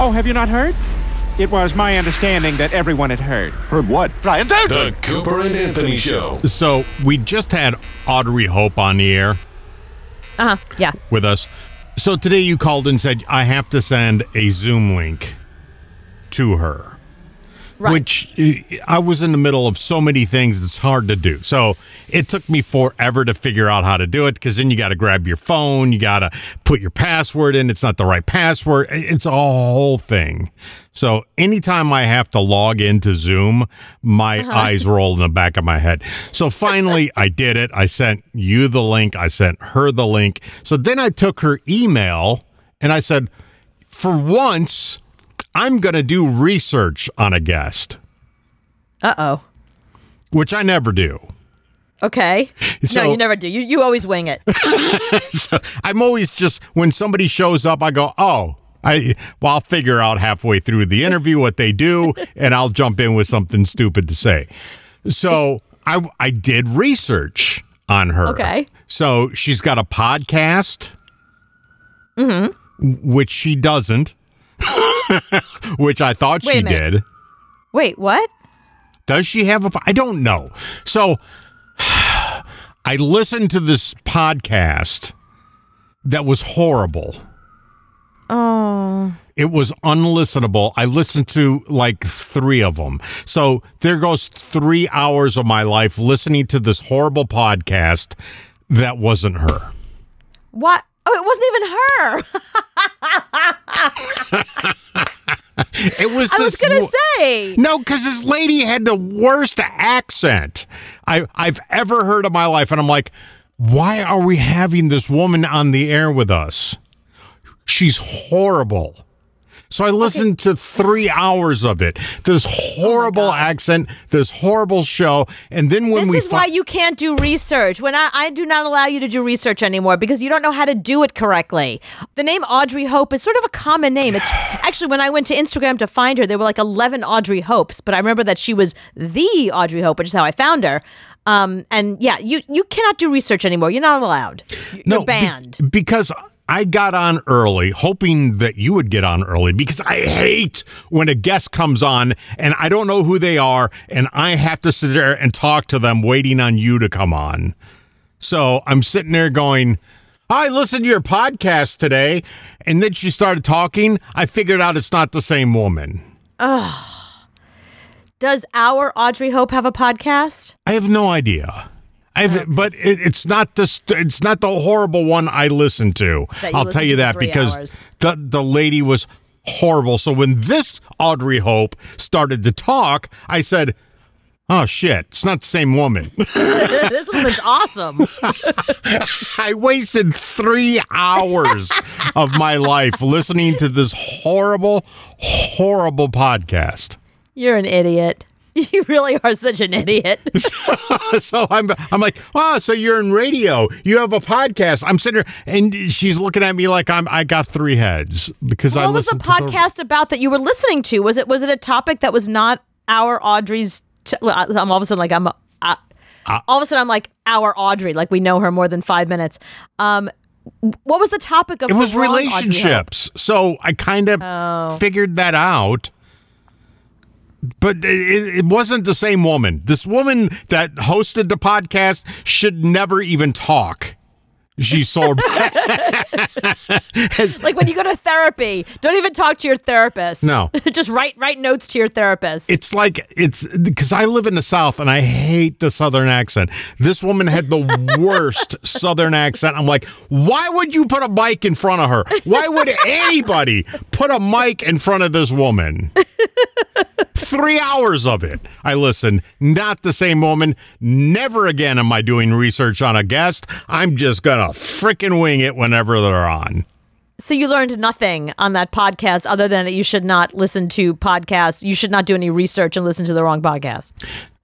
Oh, have you not heard? It was my understanding that everyone had heard. Heard what? Brian, don't! The Cooper and Anthony Show. So we just had Audrey Hope on the air Uh huh. Yeah. with us. So today you called and said I have to send a Zoom link to her. Right. Which uh, I was in the middle of so many things it's hard to do. So it took me forever to figure out how to do it because then you got to grab your phone, you got to put your password in. It's not the right password. It's a whole thing. So anytime I have to log into Zoom, my eyes roll in the back of my head. So finally, I did it. I sent you the link. I sent her the link. So then I took her email and I said, for once, I'm going to do research on a guest, Uh oh. which I never do. Okay. So- no, you never do. You you always wing it. So I'm always just when somebody shows up, I go, oh. I well, I'll figure out halfway through the interview what they do, and I'll jump in with something stupid to say. So I I did research on her. Okay. So she's got a podcast, Hmm. which she doesn't, which I thought Wait she did. Wait, what? Does she have a? I don't know. So I listened to this podcast that was horrible. Oh. It was unlistenable. I listened to like three of them. So there goes three hours of my life listening to this horrible podcast that wasn't her. What? Oh, it wasn't even her. It was. I was gonna say. No, because this lady had the worst accent I, I've ever heard in my life. And I'm like, why are we having this woman on the air with us? She's horrible. So I listened to three hours of it. This horrible accent, this horrible show. And then when we This we is fi- why you can't do research. When I, I do not allow you to do research anymore because you don't know how to do it correctly. The name Audrey Hope is sort of a common name. It's actually when I went to Instagram to find her, there were like eleven Audrey Hopes, but I remember that she was the Audrey Hope, which is how I found her. Um, and yeah, you you cannot do research anymore. You're not allowed. You're No, be- banned. because I got on early, hoping that you would get on early because I hate when a guest comes on and I don't know who they are and I have to sit there and talk to them waiting on you to come on. So I'm sitting there going, I listened to your podcast today. And then she started talking. I figured out it's not the same woman. Does our Audrey Hope have a podcast? I have no idea. I've, but it, it's not this. It's not the horrible one I listened to. I'll tell you that because hours. the the lady was horrible. So when this Audrey Hope started to talk, I said, "Oh shit, it's not the same woman." this woman's awesome. I wasted three hours of my life listening to this horrible, horrible podcast. You're an idiot. You really are such an idiot. so I'm I'm like, oh, so you're in radio. You have a podcast. I'm sitting here and she's looking at me like I'm I got three heads because I what was the podcast about that you were listening to? Was it was it a topic that was not our Audrey's? T- I'm all of a sudden like I'm. Uh, all of a sudden, I'm like our Audrey, like we know her more than five minutes. Um, what was the topic of It was wrong Audrey Hope? relationships. So I kind of Oh. figured that out. But it, it wasn't the same woman. This woman that hosted the podcast should never even talk. She's so Like when you go to therapy, don't even talk to your therapist. No. just write write notes to your therapist. It's like it's because I live in the South and I hate the Southern accent. This woman had the worst Southern accent. I'm like, why would you put a mic in front of her? Why would anybody put a mic in front of this woman? Three hours of it. I listened. Not the same woman. Never again am I doing research on a guest. I'm just gonna frickin' wing it whenever they're on. So you learned nothing on that podcast other than that you should not listen to podcasts. You should not do any research and listen to the wrong podcast.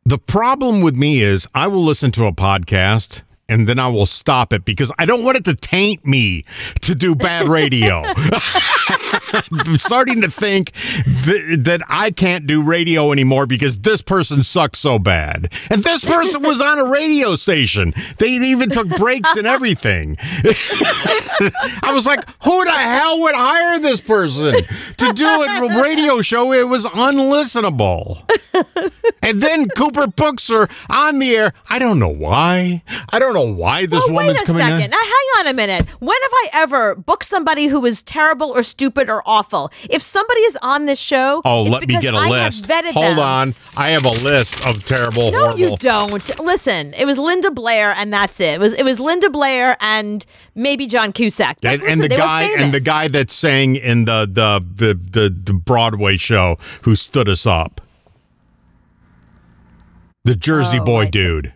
The problem with me is I will listen to a podcast and then I will stop it because I don't want it to taint me to do bad radio. I'm starting to think th- that I can't do radio anymore because this person sucks so bad. And this person was on a radio station. They even took breaks and everything. I was like, who the hell would hire this person to do a radio show? It was unlistenable. And then Cooper books her on the air. I don't know why. I don't know why this well, woman's wait a coming second. on. Now, hang on a minute. When have I ever booked somebody who was terrible or stupid or awful? If somebody is on this show, Oh, it's let me get a I list. Hold them. on. I have a list of terrible, No, horrible. you don't. Listen, it was Linda Blair, and that's it. It was it was Linda Blair and maybe John Cusack. But And, listen, and the guy and the guy that sang in the the, the the the Broadway show who stood us up. The Jersey Oh, boy right. dude.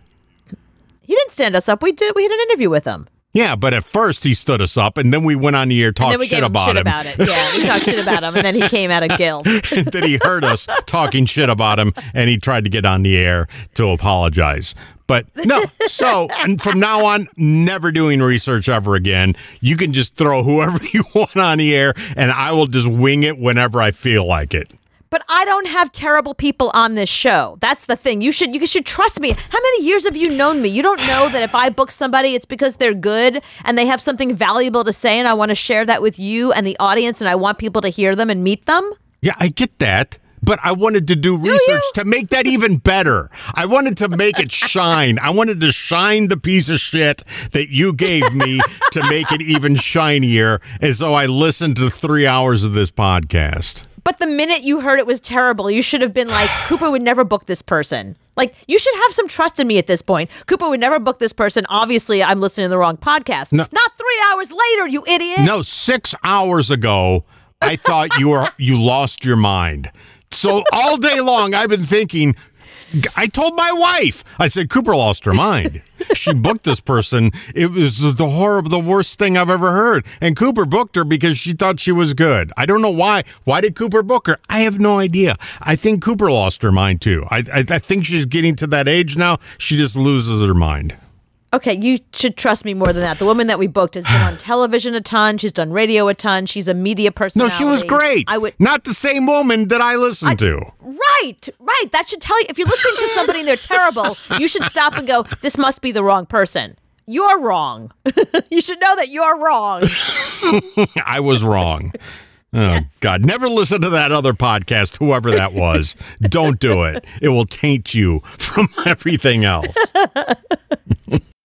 he didn't stand us up. We did. We had an interview with him. Yeah, but at first he stood us up, and then we went on the air and talk then we shit about shit him. about it. Yeah, we talked shit about him, and then he came out of guilt. that he heard us talking shit about him and he tried to get on the air to apologize. But no, so and from now on, never doing research ever again. You can just throw whoever you want on the air and I will just wing it whenever I feel like it. But I don't have terrible people on this show. That's the thing. You should you should trust me. How many years have you known me? You don't know that if I book somebody, it's because they're good and they have something valuable to say, and I want to share that with you and the audience, and I want people to hear them and meet them. Yeah, I get that. But I wanted to do research you? to make that even better. I wanted to make it shine. I wanted to shine the piece of shit that you gave me to make it even shinier. And so I listened to three hours of this podcast. But the minute you heard it was terrible, you should have been like, Cooper would never book this person. Like, you should have some trust in me at this point. Cooper would never book this person. Obviously, I'm listening to the wrong podcast. No. Not three hours later, you idiot. No, six hours ago, I thought you were you lost your mind. So all day long, I've been thinking. I told my wife. I said Cooper lost her mind. She booked this person. It was the horrible, the worst thing I've ever heard. And Cooper booked her because she thought she was good. I don't know why. Why did Cooper book her? I have no idea. I think Cooper lost her mind too. I I, I think she's getting to that age now. She just loses her mind. Okay, you should trust me more than that. The woman that we booked has been on television a ton. She's done radio a ton. She's a media person. No, she was great. I would. not the same woman that I listened to. Right, right. That should tell you. If you're listening to somebody and they're terrible, you should stop and go, this must be the wrong person. You're wrong. you should know that you're wrong. I was wrong. Oh God! Never listen to that other podcast, whoever that was. Don't do it. It will taint you from everything else.